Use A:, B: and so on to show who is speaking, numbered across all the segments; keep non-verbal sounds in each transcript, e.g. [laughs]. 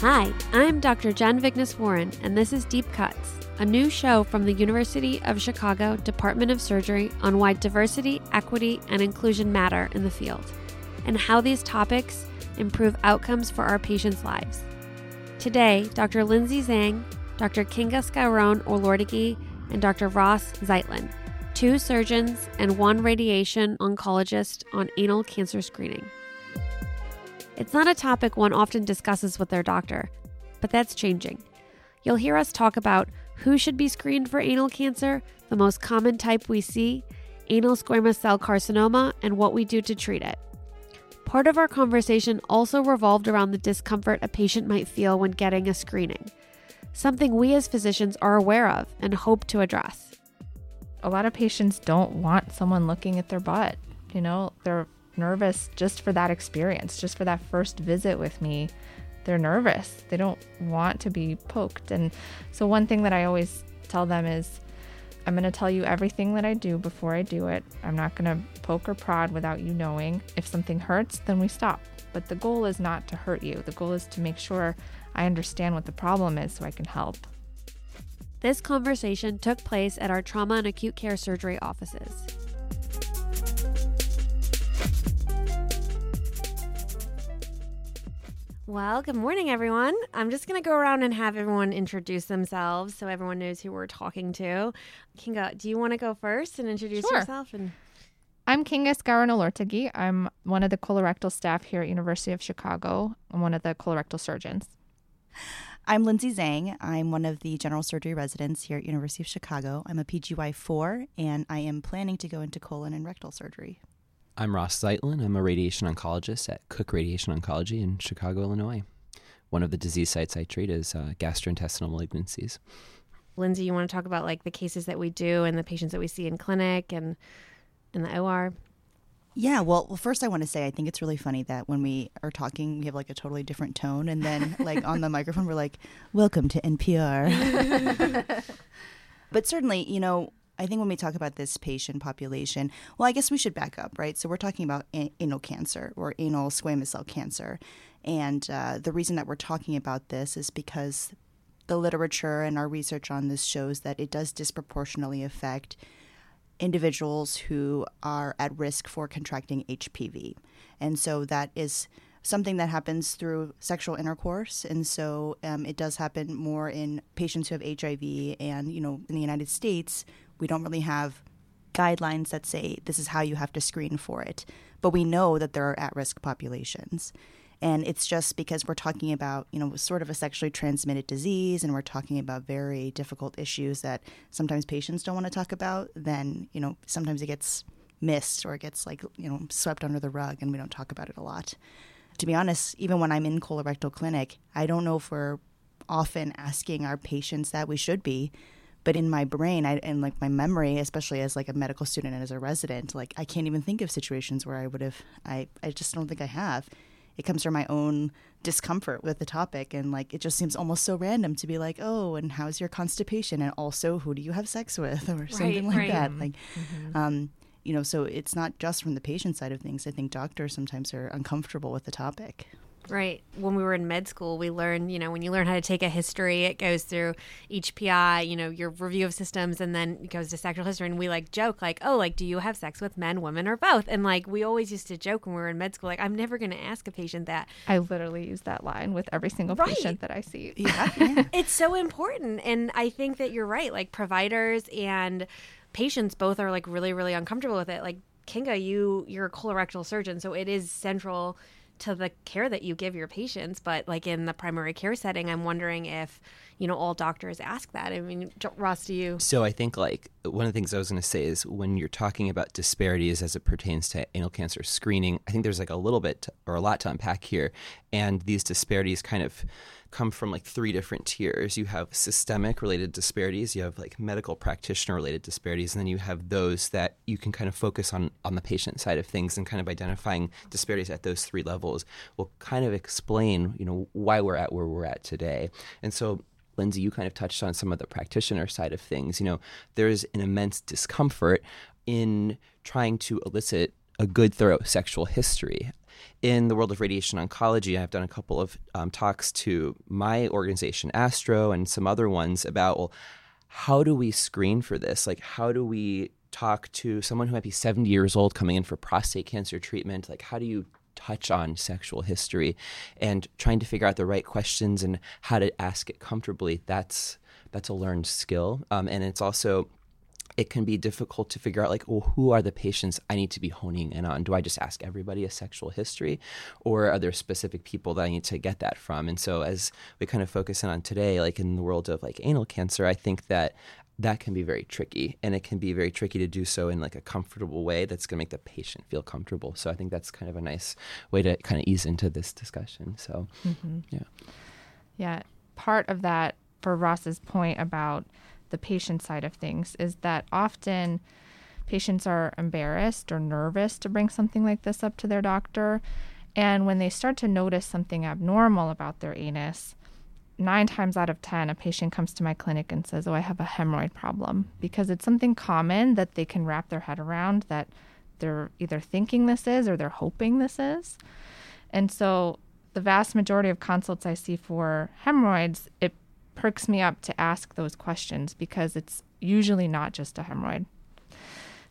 A: Hi, I'm Dr. Jen Vignes Warren, and this is Deep Cuts, a new show from the University of Chicago Department of Surgery on why diversity, equity, and inclusion matter in the field, and how these topics improve outcomes for our patients' lives. Today, Dr. Lindsay Zhang, Dr. Kinga Skowron Olortegui, and Dr. Ross Zeitlin, two surgeons and one radiation oncologist on anal cancer screening. It's not a topic one often discusses with their doctor, but that's changing. You'll hear us talk about who should be screened for anal cancer, the most common type we see, anal squamous cell carcinoma, and what we do to treat it. Part of our conversation also revolved around the discomfort a patient might feel when getting a screening, something we as physicians are aware of and hope to address.
B: A lot of patients don't want someone looking at their butt. You know, they're nervous just for that experience, just for that first visit with me. They're nervous. They don't want to be poked. And so, one thing that I always tell them is I'm going to tell you everything that I do before I do it. I'm not going to poke or prod without you knowing. If something hurts, then we stop. But the goal is not to hurt you, the goal is to make sure I understand what the problem is so I can help.
A: This conversation took place at our trauma and acute care surgery offices. Well, good morning, everyone. I'm just going to go around and have everyone introduce themselves so everyone knows who we're talking to. Kinga, do you want to go first and introduce
B: Sure.
A: yourself? And
B: I'm Kinga Skowron Olortegui. I'm one of the colorectal staff here at University of Chicago. I'm one of the colorectal surgeons.
C: I'm Lindsay Zhang. I'm one of the general surgery residents here at University of Chicago. I'm a PGY4 and I am planning to go into colon and rectal surgery.
D: I'm Ross Zeitlin. I'm a radiation oncologist at Cook Radiation Oncology in Chicago, Illinois. One of the disease sites I treat is uh, gastrointestinal malignancies.
A: Lindsay, you want to talk about like the cases that we do and the patients that we see in clinic and in the OR?
C: Yeah, well, well, first I want to say I think it's really funny that when we are talking, we have like a totally different tone, and then [laughs] like on the microphone, we're like, "Welcome to NPR." [laughs] [laughs] but certainly, you know, I think when we talk about this patient population, well, I guess we should back up, right? So we're talking about a- anal cancer or anal squamous cell cancer, and uh, the reason that we're talking about this is because the literature and our research on this shows that it does disproportionately affect individuals who are at risk for contracting HPV. And so that is something that happens through sexual intercourse. And so um, it does happen more in patients who have HIV. And, you know, in the United States, we don't really have guidelines that say this is how you have to screen for it. But we know that there are at risk populations. And it's just because we're talking about, you know, sort of a sexually transmitted disease and we're talking about very difficult issues that sometimes patients don't want to talk about, then, you know, sometimes it gets missed or it gets like, you know, swept under the rug and we don't talk about it a lot. To be honest, even when I'm in colorectal clinic, I don't know if we're often asking our patients that we should be but in my brain I, and like my memory especially as like a medical student and as a resident like i can't even think of situations where i would have i, I just don't think i have. It comes from my own discomfort with the topic and like it just seems almost so random to be like oh and how's your constipation? And also who do you have sex with? [laughs] or something like
A: right.
C: that like um you know so it's not just from the patient side of things. I think doctors sometimes are uncomfortable with the topic
A: Right. When we were in med school, we learned, you know, when you learn how to take a history, it goes through HPI, you know, your review of systems, and then it goes to sexual history. And we like joke, like, oh, like, do you have sex with men, women, or both? And like, we always used to joke when we were in med school, like, I'm never going to ask a patient that.
B: I literally use that line with every single
A: Right.
B: patient that I see.
C: yeah, [laughs] yeah.
A: It's so important. And I think that you're right. Like, providers and patients both are like really, really uncomfortable with it. Like, Kinga, you, you're a colorectal surgeon, so it is central to the care that you give your patients but like in the primary care setting i'm wondering if you know all doctors ask that. I mean ross do you?
D: So I think like one of the things I was going to say is when you're talking about disparities as it pertains to anal cancer screening, I think there's like a little bit or a lot to unpack here, and these disparities kind of come from like three different tiers. You have systemic related disparities, you have like medical practitioner related disparities, and then you have those that you can kind of focus on on the patient side of things and kind of identifying disparities at those three levels will kind of explain, you know, why we're at where we're at today. And so Lindsay, you kind of touched on some of the practitioner side of things. You know, there's an immense discomfort in trying to elicit a good, thorough sexual history. In the world of radiation oncology, I've done a couple of um, talks to my organization, Astro, and some other ones about, well, how do we screen for this? Like, how do we talk to someone who might be 70 years old coming in for prostate cancer treatment? Like, how do you touch on sexual history and trying to figure out the right questions and how to ask it comfortably? That's that's a learned skill, um, and it's also it can be difficult to figure out like well who are the patients i need to be honing in on? Do i just ask everybody a sexual history or are there specific people that i need to get that from? And so as we kind of focus in on today like in the world of like anal cancer i think that that can be very tricky and it can be very tricky to do so in like a comfortable way that's going to make the patient feel comfortable. So i think that's kind of a nice way to kind of ease into this discussion. So mm-hmm. yeah.
B: Yeah. Part of that for ross's point about the patient side of things is that often patients are embarrassed or nervous to bring something like this up to their doctor. And when they start to notice something abnormal about their anus, nine times out of 10, a patient comes to my clinic and says, Oh, I have a hemorrhoid problem because it's something common that they can wrap their head around that they're either thinking this is or they're hoping this is. And so the vast majority of consults I see for hemorrhoids, it perks me up to ask those questions because it's usually not just a hemorrhoid.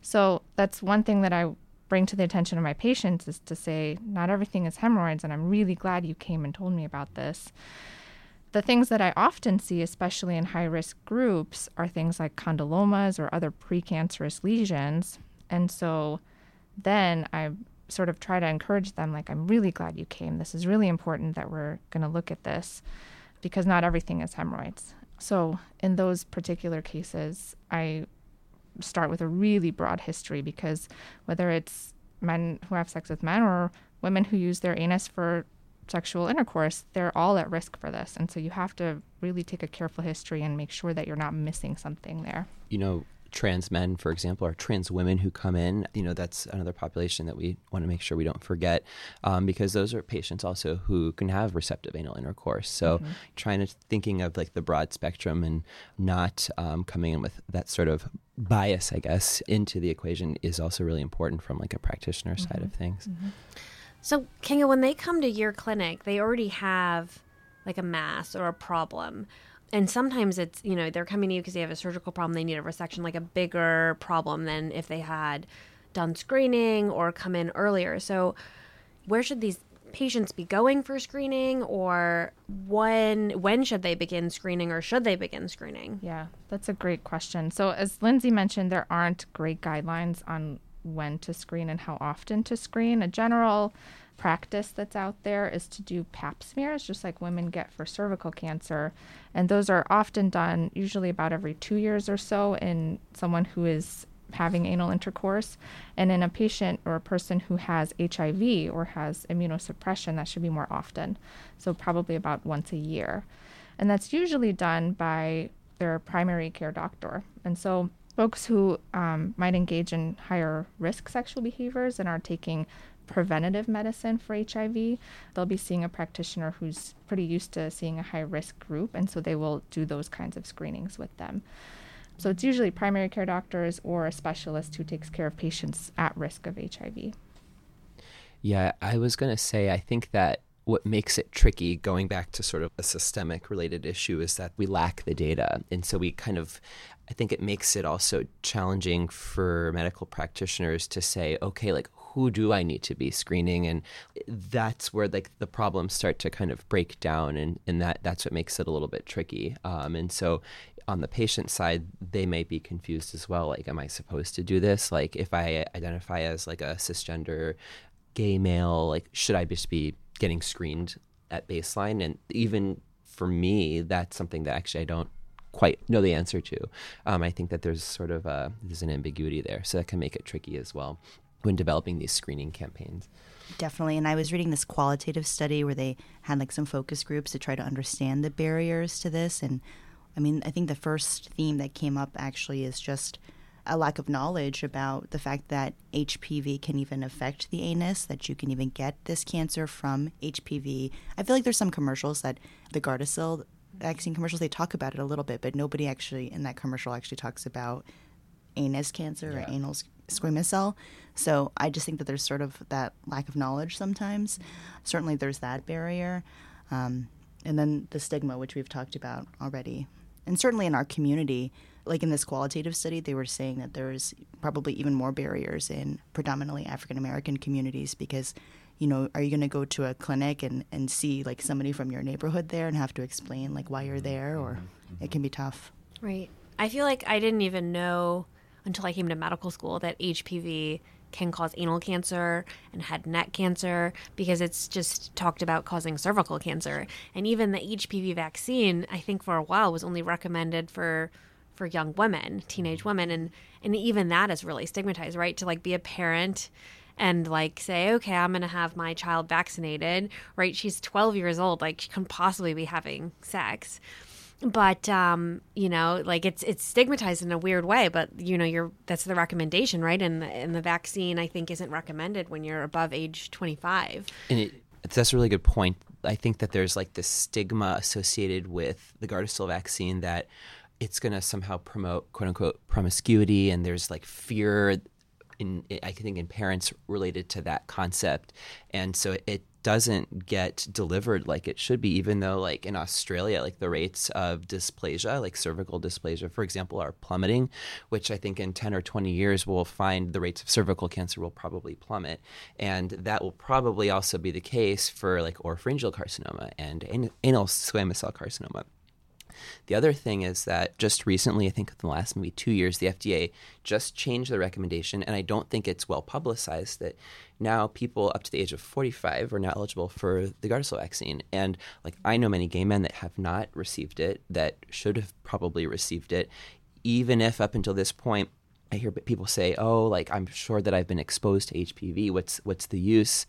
B: So that's one thing that I bring to the attention of my patients is to say, not everything is hemorrhoids, and I'm really glad you came and told me about this. The things that I often see, especially in high risk groups, are things like condylomas or other precancerous lesions. And so then I sort of try to encourage them, like, I'm really glad you came. This is really important that we're going to look at this because not everything is hemorrhoids. So, in those particular cases, I start with a really broad history because whether it's men who have sex with men or women who use their anus for sexual intercourse, they're all at risk for this. And so you have to really take a careful history and make sure that you're not missing something there.
D: You know, trans men, for example, or trans women who come in. You know, that's another population that we want to make sure we don't forget um, because those are patients also who can have receptive anal intercourse. So mm-hmm. trying to thinking of like the broad spectrum and not um, coming in with that sort of bias, I guess, into the equation is also really important from like a practitioner mm-hmm. side of things. Mm-hmm.
A: So, Kinga, when they come to your clinic, they already have like a mass or a problem and sometimes it's you know they're coming to you because they have a surgical problem they need a resection like a bigger problem than if they had done screening or come in earlier. So where should these patients be going for screening or when when should they begin screening or should they begin screening?
B: Yeah that's a great question. So as lindsay mentioned there aren't great guidelines on when to screen and how often to screen. A general practice that's out there is to do pap smears, just like women get for cervical cancer. And those are often done usually about every two years or so in someone who is having anal intercourse. And in a patient or a person who has HIV or has immunosuppression, that should be more often. So, probably about once a year. And that's usually done by their primary care doctor. And so, folks who um, might engage in higher risk sexual behaviors and are taking preventative medicine for HIV, they'll be seeing a practitioner who's pretty used to seeing a high risk group, and so they will do those kinds of screenings with them. So it's usually primary care doctors or a specialist who takes care of patients at risk of HIV.
D: Yeah, I was going to say, I think that what makes it tricky, going back to sort of a systemic related issue, is that we lack the data. And so we kind of, I think it makes it also challenging for medical practitioners to say, okay, like who do I need to be screening? And that's where like the problems start to kind of break down, and, and that that's what makes it a little bit tricky. Um, and so on the patient side, they may be confused as well. Like, am I supposed to do this? Like, if I identify as like a cisgender gay male, like, should I just be getting screened at baseline? And even for me, that's something that actually I don't quite know the answer to. Um, I think that there's sort of a, there's an ambiguity there, so that can make it tricky as well when developing these screening campaigns.
C: Definitely. And I was reading this qualitative study where they had like some focus groups to try to understand the barriers to this. And I mean, I think the first theme that came up actually is just a lack of knowledge about the fact that HPV can even affect the anus, that you can even get this cancer from HPV. I feel like there's some commercials that the Gardasil vaccine commercials, they talk about it a little bit, but nobody actually in that commercial actually talks about anus cancer yeah. or anal squamous cell. So I just think that there's sort of that lack of knowledge sometimes. Certainly, there's that barrier. Um, and then the stigma, which we've talked about already. And certainly in our community, like in this qualitative study, they were saying that there's probably even more barriers in predominantly African American communities because, you know, are you going to go to a clinic and, and see like somebody from your neighborhood there and have to explain like why you're there or it can be tough.
A: Right. I feel like I didn't even know until I came to medical school that HPV can cause anal cancer and head neck cancer because it's just talked about causing cervical cancer. And even the HPV vaccine, I think for a while was only recommended for for young women, teenage women and and even that is really stigmatized, right? To like be a parent and like say, okay, I'm going to have my child vaccinated, right? She's 12 years old, like she can possibly be having sex but um, you know, like it's it's stigmatized in a weird way. But you know, you're that's the recommendation, right? And the, and the vaccine, I think, isn't recommended when you're above age 25.
D: And it, that's a really good point. I think that there's like this stigma associated with the Gardasil vaccine that it's going to somehow promote quote unquote promiscuity, and there's like fear in I think in parents related to that concept, and so it doesn't get delivered like it should be even though like in australia like the rates of dysplasia like cervical dysplasia for example are plummeting which i think in 10 or 20 years we'll find the rates of cervical cancer will probably plummet. And that will probably also be the case for like oropharyngeal carcinoma and anal squamous cell carcinoma the other thing is that just recently, I think in the last maybe two years, the FDA just changed the recommendation, and I don't think it's well publicized that now people up to the age of 45 are now eligible for the Gardasil vaccine. And like I know many gay men that have not received it, that should have probably received it, even if up until this point I hear people say, "Oh, like I'm sure that I've been exposed to HPV. What's what's the use?"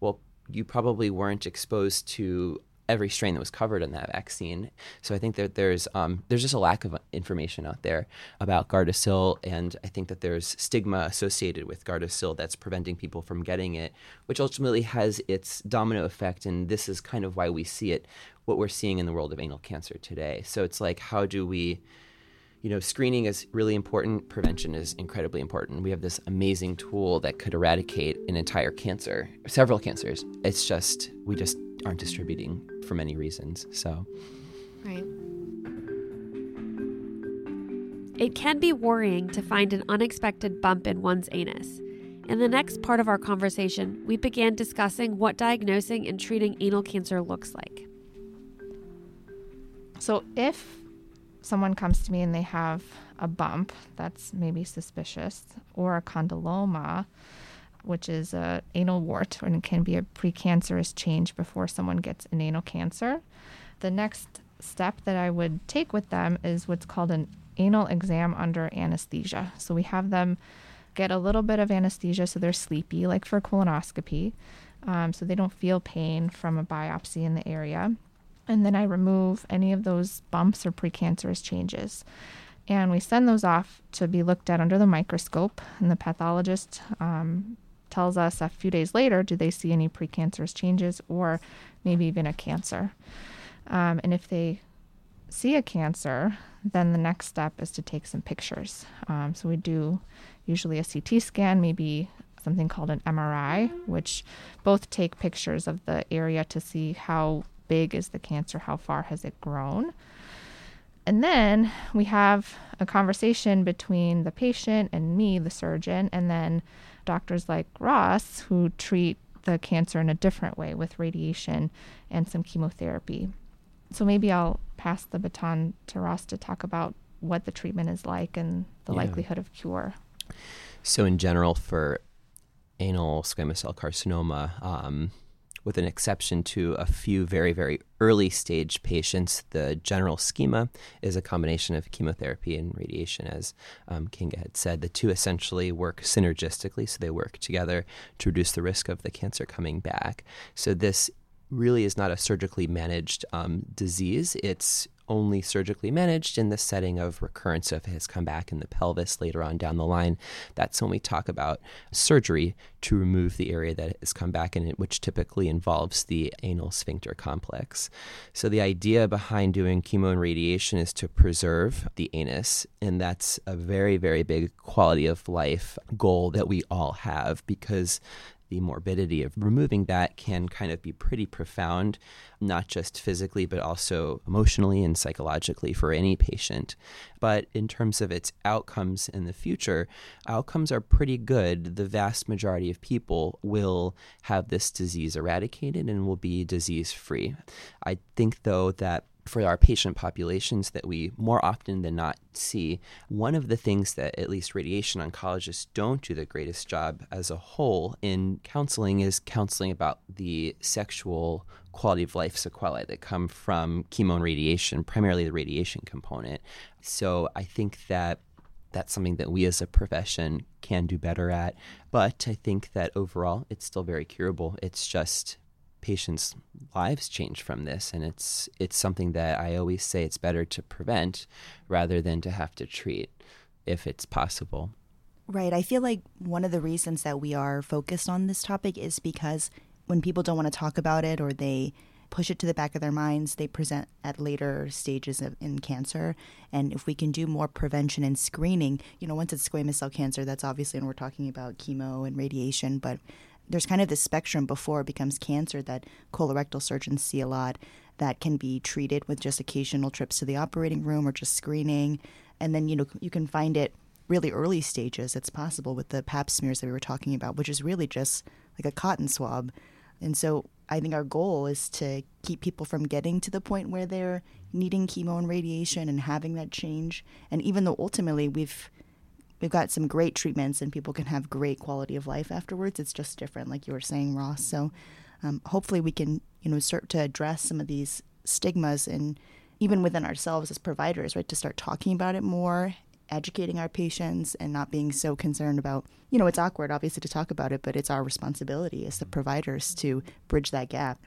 D: Well, you probably weren't exposed to every strain that was covered in that vaccine. So I think that there's um, there's just a lack of information out there about Gardasil, and I think that there's stigma associated with Gardasil that's preventing people from getting it, which ultimately has its domino effect. And this is kind of why we see it, what we're seeing in the world of anal cancer today. So it's like, how do we you know, screening is really important. Prevention is incredibly important. We have this amazing tool that could eradicate an entire cancer, several cancers. It's just, we just aren't distributing for many reasons. So,
A: right. It can be worrying to find an unexpected bump in one's anus. In the next part of our conversation, we began discussing what diagnosing and treating anal cancer looks like.
B: So, if someone comes to me and they have a bump that's maybe suspicious, or a condyloma, which is a anal wart, and can be a precancerous change before someone gets an anal cancer. The next step that I would take with them is what's called an anal exam under anesthesia. So we have them get a little bit of anesthesia so they're sleepy, like for colonoscopy, um, so they don't feel pain from a biopsy in the area. And then I remove any of those bumps or precancerous changes. And we send those off to be looked at under the microscope. And the pathologist um, tells us a few days later do they see any precancerous changes or maybe even a cancer. Um, and if they see a cancer, then the next step is to take some pictures. Um, so we do usually a CT scan, maybe something called an MRI, which both take pictures of the area to see how big is the cancer, how far has it grown. And then we have a conversation between the patient and me, the surgeon, and then doctors like Ross who treat the cancer in a different way with radiation and some chemotherapy. So maybe I'll pass the baton to Ross to talk about what the treatment is like and the yeah. likelihood of cure.
D: So, in general, for anal squamous cell carcinoma, um, with an exception to a few very, very early stage patients. The general schema is a combination of chemotherapy and radiation, as um, Kinga had said. The two essentially work synergistically, so they work together to reduce the risk of the cancer coming back. So, this really is not a surgically managed um, disease. It's only surgically managed in the setting of recurrence if it has come back in the pelvis later on down the line. That's when we talk about surgery to remove the area that has come back in it, which typically involves the anal sphincter complex. So the idea behind doing chemo and radiation is to preserve the anus, and that's a very, very big quality of life goal that we all have because the morbidity of removing that can kind of be pretty profound, not just physically, but also emotionally and psychologically for any patient. But in terms of its outcomes in the future, outcomes are pretty good. The vast majority of people will have this disease eradicated and will be disease free. I think, though, that for our patient populations that we more often than not see, one of the things that at least radiation oncologists don't do the greatest job as a whole in counseling is counseling about the sexual quality of life sequelae that come from chemo and radiation, primarily the radiation component. So I think that that's something that we as a profession can do better at. But I think that overall, it's still very curable. It's just patients' lives change from this, and it's it's something that I always say it's better to prevent rather than to have to treat, if it's possible.
C: Right. I feel like one of the reasons that we are focused on this topic is because when people don't want to talk about it or they push it to the back of their minds, they present at later stages of, in cancer. And if we can do more prevention and screening, you know, once it's squamous cell cancer, that's obviously, and we're talking about chemo and radiation, but there's kind of this spectrum before it becomes cancer that colorectal surgeons see a lot that can be treated with just occasional trips to the operating room or just screening. And then, you know, you can find it really early stages. It's possible with the pap smears that we were talking about, which is really just like a cotton swab. And so I think our goal is to keep people from getting to the point where they're needing chemo and radiation and having that change. And even though ultimately we've we've got some great treatments and people can have great quality of life afterwards. It's just different, like you were saying, Ross. So um, hopefully we can, you know, start to address some of these stigmas and even within ourselves as providers, right, to start talking about it more, educating our patients and not being so concerned about, you know, it's awkward obviously to talk about it, but it's our responsibility as the providers to bridge that gap.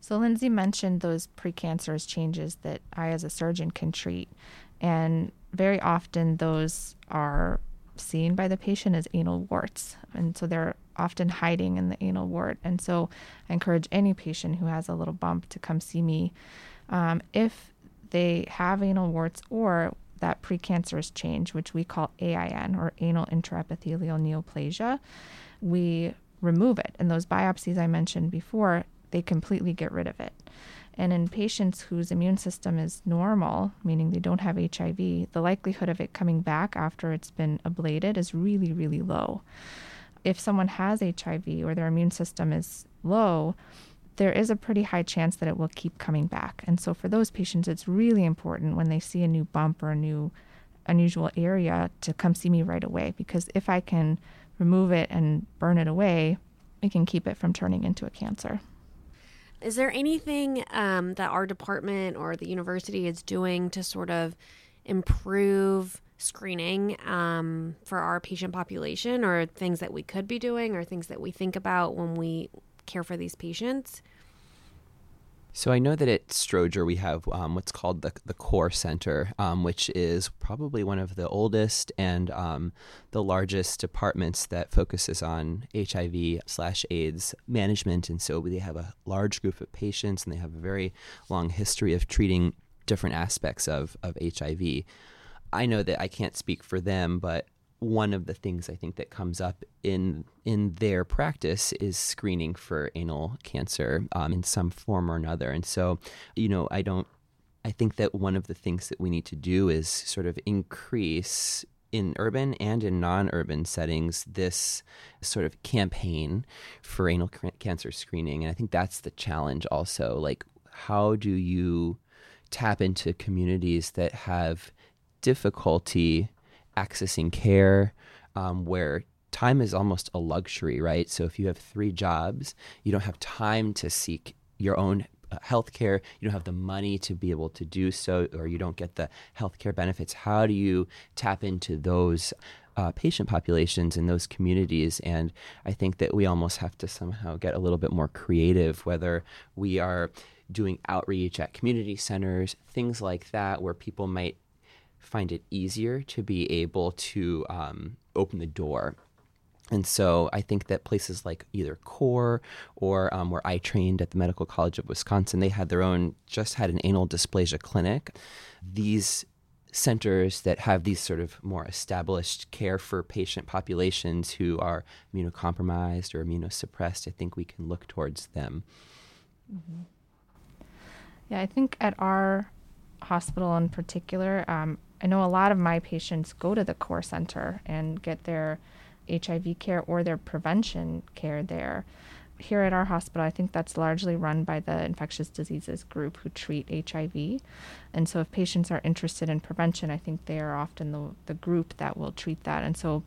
B: So Lindsay mentioned those precancerous changes that I as a surgeon can treat. And very often those are seen by the patient as anal warts. And so they're often hiding in the anal wart. And so I encourage any patient who has a little bump to come see me. Um, if they have anal warts or that precancerous change, which we call AIN or anal intraepithelial neoplasia, we remove it. And those biopsies I mentioned before, they completely get rid of it. And in patients whose immune system is normal, meaning they don't have HIV, the likelihood of it coming back after it's been ablated is really, really low. If someone has HIV or their immune system is low, there is a pretty high chance that it will keep coming back. And so for those patients, it's really important when they see a new bump or a new unusual area to come see me right away because if I can remove it and burn it away, we can keep it from turning into a cancer.
A: Is there anything um, that our department or the university is doing to sort of improve screening um, for our patient population, or things that we could be doing, or things that we think about when we care for these patients?
D: So I know that at Stroger we have um, what's called the the Core Center, um, which is probably one of the oldest and um, the largest departments that focuses on HIV slash AIDS management. And so they have a large group of patients, and they have a very long history of treating different aspects of of HIV. I know that I can't speak for them, but one of the things I think that comes up in in their practice is screening for anal cancer um, in some form or another. And so, you know, I don't. I think that one of the things that we need to do is sort of increase in urban and in non-urban settings this sort of campaign for anal cancer screening and i think that's the challenge also like how do you tap into communities that have difficulty accessing care, um, where time is almost a luxury, right? So if you have three jobs, you don't have time to seek your own uh, health care, you don't have the money to be able to do so, or you don't get the health care benefits. How do you tap into those uh, patient populations in those communities. And I think that we almost have to somehow get a little bit more creative, whether we are doing outreach at community centers, things like that, where people might find it easier to be able to um, open the door and so I think that places like either CORE or um, where I trained at the Medical College of Wisconsin, they had their own, just had an anal dysplasia clinic. These centers that have these sort of more established care for patient populations who are immunocompromised or immunosuppressed, I think we can look towards them.
B: Mm-hmm. Yeah, I think at our hospital in particular, um, I know a lot of my patients go to the core center and get their HIV care or their prevention care there. Here at our hospital, I think that's largely run by the infectious diseases group who treat HIV. And so, if patients are interested in prevention, I think they are often the, the group that will treat that. And so,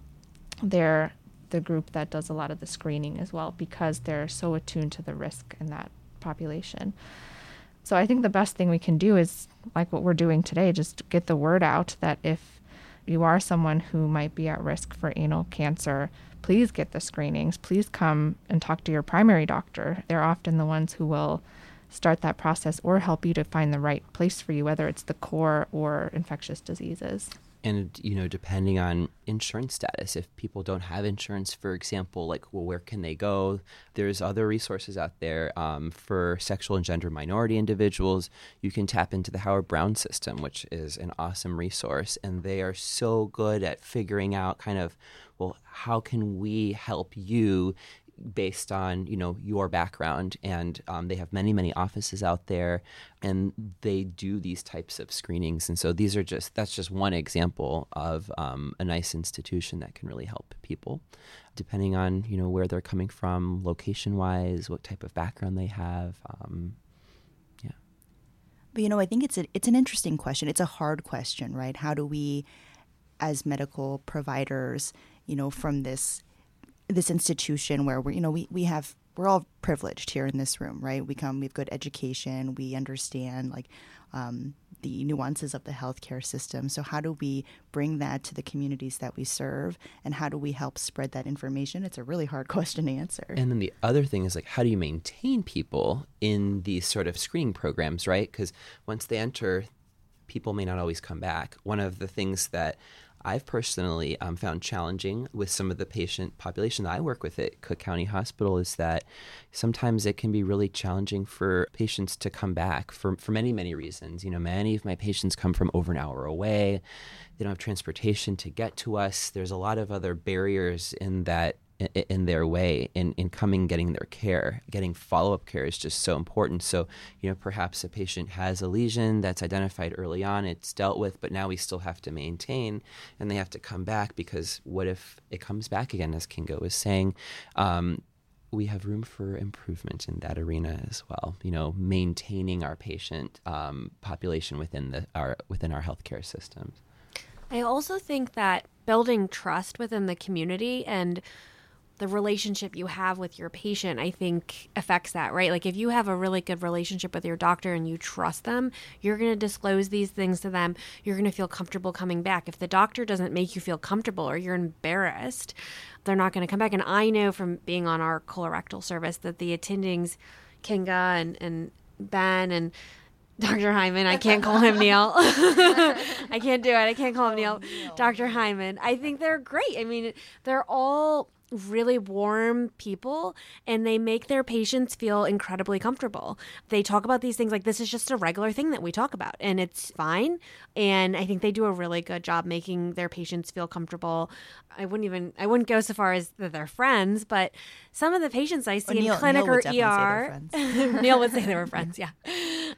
B: they're the group that does a lot of the screening as well because they're so attuned to the risk in that population. So, I think the best thing we can do is like what we're doing today just get the word out that if you are someone who might be at risk for anal cancer, please get the screenings. Please come and talk to your primary doctor. They're often the ones who will start that process or help you to find the right place for you, whether it's the core or infectious diseases
D: and you know depending on insurance status if people don't have insurance for example like well where can they go? There's other resources out there um, for sexual and gender minority individuals. You can tap into the howard brown system which is an awesome resource and they are so good at figuring out kind of well how can we help you based on you know your background. And um, they have many many offices out there and they do these types of screenings. And so these are just that's just one example of um, a nice institution that can really help people depending on you know where they're coming from location wise what type of background they have um, yeah.
C: But you know i think it's a, it's an interesting question. It's a hard question right? How do we as medical providers you know from this this institution where we're you know we, we have we're all privileged here in this room right? We come we have good education we understand like um, the nuances of the healthcare system. So how do we bring that to the communities that we serve and how do we help spread that information? It's a really hard [laughs] question to answer.
D: And then the other thing is like how do you maintain people in these sort of screening programs right? Because once they enter people may not always come back. One of the things that I've personally um, found challenging with some of the patient population that I work with at Cook County Hospital is that sometimes it can be really challenging for patients to come back for, for many, many reasons. You know, many of my patients come from over an hour away. They don't have transportation to get to us. There's a lot of other barriers in that in their way in, in coming getting their care getting follow-up care is just so important so you know perhaps a patient has a lesion that's identified early on it's dealt with but now we still have to maintain and they have to come back because what if it comes back again as Kinga was saying um, we have room for improvement in that arena as well. You know, maintaining our patient um, population within the our within our healthcare systems.
A: I also think that building trust within the community and the relationship you have with your patient, I think affects that, right? Like if you have a really good relationship with your doctor and you trust them, you're going to disclose these things to them. You're going to feel comfortable coming back. If the doctor doesn't make you feel comfortable or you're embarrassed, they're not going to come back. And I know from being on our colorectal service that the attendings, Kinga and, and Ben and Dr. Hyman. I can't call him Neil. [laughs] I can't do it. I can't call him Neil. Oh, Dr. Hyman. I think they're great. I mean, they're all really warm people and they make their patients feel incredibly comfortable. They talk about these things like this is just a regular thing that we talk about and it's fine. And I think they do a really good job making their patients feel comfortable. I wouldn't even I wouldn't go so far as that they're friends, but some of the patients I see Neil, in clinic Neil or ER [laughs] Neil would say they were friends, yeah.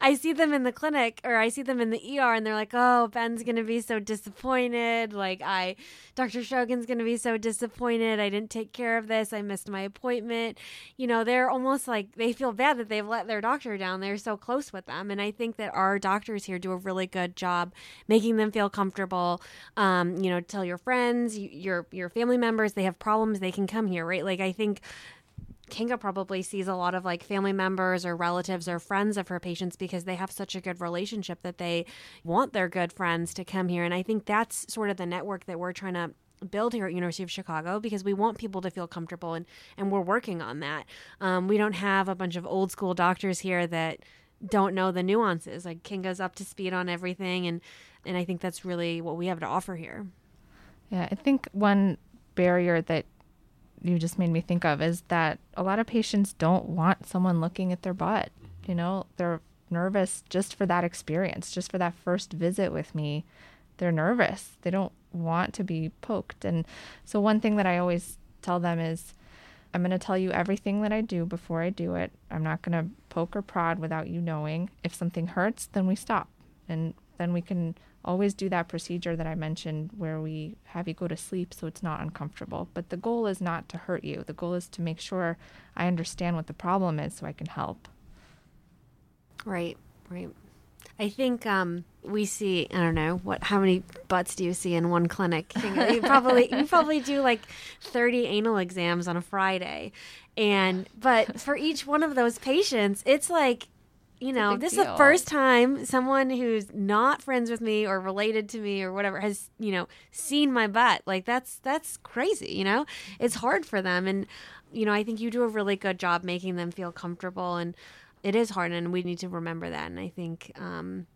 A: I see them in the clinic or I see them in the ER and they're like, "Oh, Ben's going to be so disappointed. Like I Dr. Shogan's going to be so disappointed. I didn't take care of this. I missed my appointment." You know, they're almost like they feel bad that they've let their doctor down. They're so close with them. And I think that our doctors here do a really good job making them feel comfortable. Um, you know, tell your friends, your your family members they have problems, they can come here, right? Like I think Kinga probably sees a lot of like family members or relatives or friends of her patients because they have such a good relationship that they want their good friends to come here. And I think that's sort of the network that we're trying to build here at University of Chicago because we want people to feel comfortable and and we're working on that. Um, we don't have a bunch of old school doctors here that don't know the nuances. Like Kinga's up to speed on everything and and I think that's really what we have to offer here.
B: Yeah, I think one barrier that you just made me think of is that a lot of patients don't want someone looking at their butt. You know, they're nervous just for that experience, just for that first visit with me. They're nervous. They don't want to be poked. And so, one thing that I always tell them is I'm going to tell you everything that I do before I do it. I'm not going to poke or prod without you knowing. If something hurts, then we stop. And then we can always do that procedure that I mentioned where we have you go to sleep so it's not uncomfortable. But the goal is not to hurt you. The goal is to make sure I understand what the problem is so I can help.
A: Right, right. I think um, we see. I don't know what. How many butts do you see in one clinic? You probably you probably do like thirty anal exams on a Friday, and but for each one of those patients, it's like you know, this deal. is the first time someone who's not friends with me or related to me or whatever has, you know, seen my butt. Like that's that's crazy, you know? It's hard for them and you know, I think you do a really good job making them feel comfortable and it is hard and we need to remember that and I think um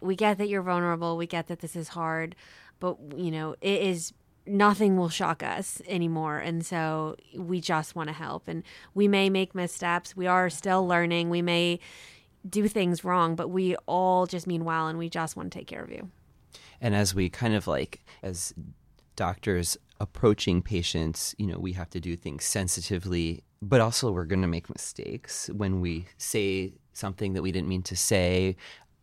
A: we get that you're vulnerable, we get that this is hard, but you know, it is nothing will shock us anymore. And so we just want to help. And we may make missteps. We are still learning. We may, do things wrong, but we all just mean well and we just want to take care of you.
D: And as we kind of like, as doctors approaching patients, you know, we have to do things sensitively, but also we're going to make mistakes when we say something that we didn't mean to say.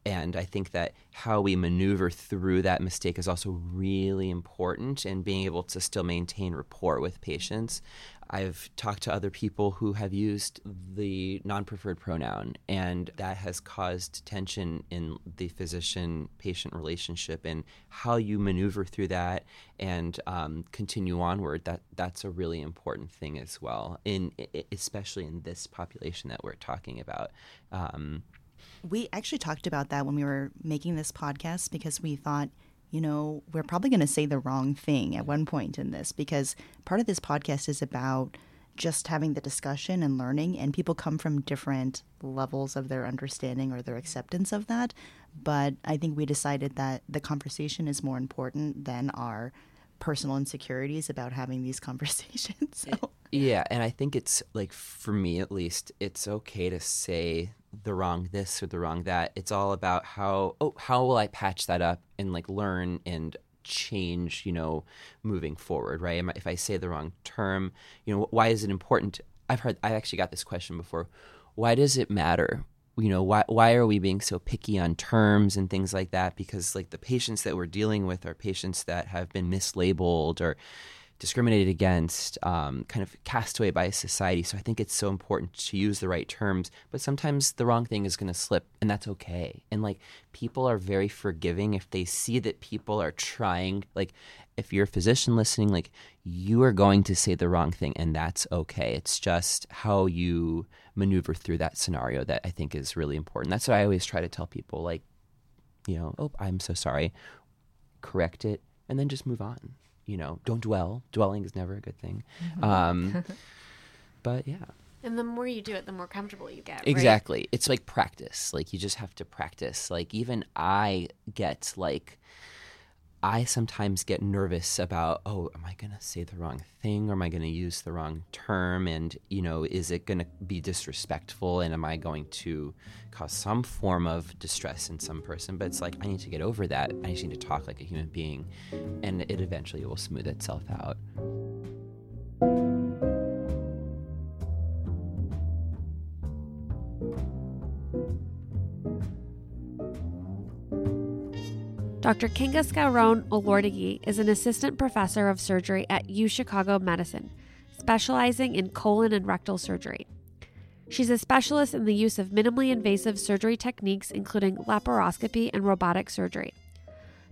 D: And I think that how we maneuver through that mistake is also really important and being able to still maintain rapport with patients. I've talked to other people who have used the non preferred pronoun, and that has caused tension in the physician patient relationship. And how you maneuver through that and um, continue onward, that, that's a really important thing as well, in, especially in this population that we're talking about. Um,
C: we actually talked about that when we were making this podcast because we thought you know, we're probably going to say the wrong thing at one point in this because part of this podcast is about just having the discussion and learning, and people come from different levels of their understanding or their acceptance of that. But I think we decided that the conversation is more important than our personal insecurities about having these [laughs] conversations. So.
D: Yeah, and I think it's like for me at least, it's okay to say the wrong this or the wrong that. It's all about how oh how will I patch that up and like learn and change, you know, moving forward, right? If I say the wrong term, you know, why is it important? I've heard I actually got this question before. Why does it matter? You know, why why are we being so picky on terms and things like that? Because like the patients that we're dealing with are patients that have been mislabeled or discriminated against, um, kind of cast away by society. So I think it's so important to use the right terms, but sometimes the wrong thing is going to slip, and that's okay. And like people are very forgiving if they see that people are trying, like, if you're a physician listening, like you are going to say the wrong thing, and that's okay. It's just how you maneuver through that scenario that I think is really important. That's what I always try to tell people, like, you know, oh, I'm so sorry. Correct it, and then just move on you know, don't dwell. Dwelling is never a good thing. Mm-hmm. Um, [laughs] but yeah.
A: And the more you do it, the more comfortable you get.
D: Exactly.
A: Right?
D: It's like practice. Like you just have to practice. Like even I get like I sometimes get nervous about, oh, am I going to say the wrong thing or am I going to use the wrong term? And, you know, is it going to be disrespectful and am I going to cause some form of distress in some person? But it's like, I need to get over that. I just need to talk like a human being and it eventually will smooth itself out.
A: Dr. Kinga Skowron Olortegui is an assistant professor of surgery at U Chicago Medicine, specializing in colon and rectal surgery. She's a specialist in the use of minimally invasive surgery techniques, including laparoscopy and robotic surgery.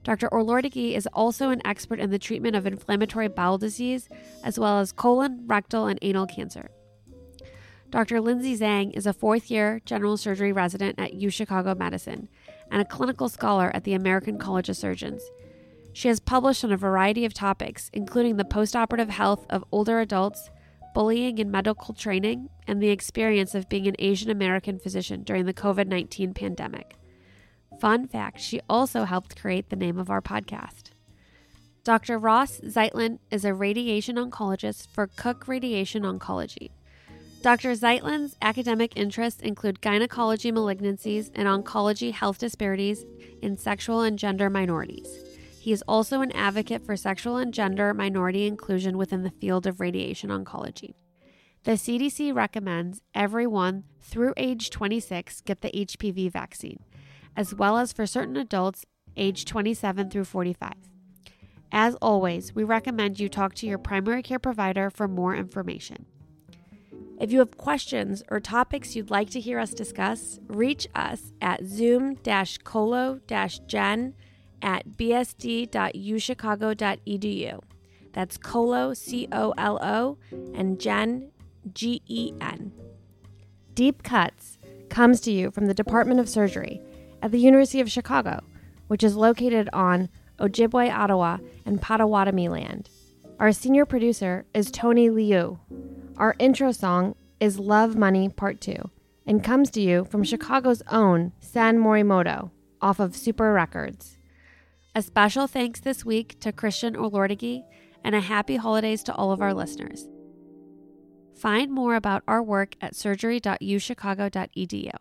A: Dr. Olortegui is also an expert in the treatment of inflammatory bowel disease, as well as colon, rectal, and anal cancer. Dr. Lindsay Zhang is a fourth year general surgery resident at U Chicago Medicine and a clinical scholar at the American College of Surgeons. She has published on a variety of topics, including the postoperative health of older adults, bullying in medical training, and the experience of being an Asian American physician during the COVID 19 pandemic. Fun fact she also helped create the name of our podcast. Dr. Ross Zeitlin is a radiation oncologist for Cook Radiation Oncology. Dr. Zeitlin's academic interests include gynecology malignancies and oncology health disparities in sexual and gender minorities. He is also an advocate for sexual and gender minority inclusion within the field of radiation oncology. The CDC recommends everyone through age 26 get the HPV vaccine, as well as for certain adults age 27 through 45. As always, we recommend you talk to your primary care provider for more information. If you have questions or topics you'd like to hear us discuss, reach us at zoom colo gen at bsd.uchicago.edu. That's colo, C O L O, and gen, G E N. Deep Cuts comes to you from the Department of Surgery at the University of Chicago, which is located on Ojibwe, Ottawa, and Potawatomi land. Our senior producer is Tony Liu. Our intro song is Love Money Part 2 and comes to you from Chicago's own Sen Morimoto off of Sooper Records. A special thanks this week to Christian Olordigui and a happy holidays to all of our listeners. Find more about our work at surgery.uchicago.edu.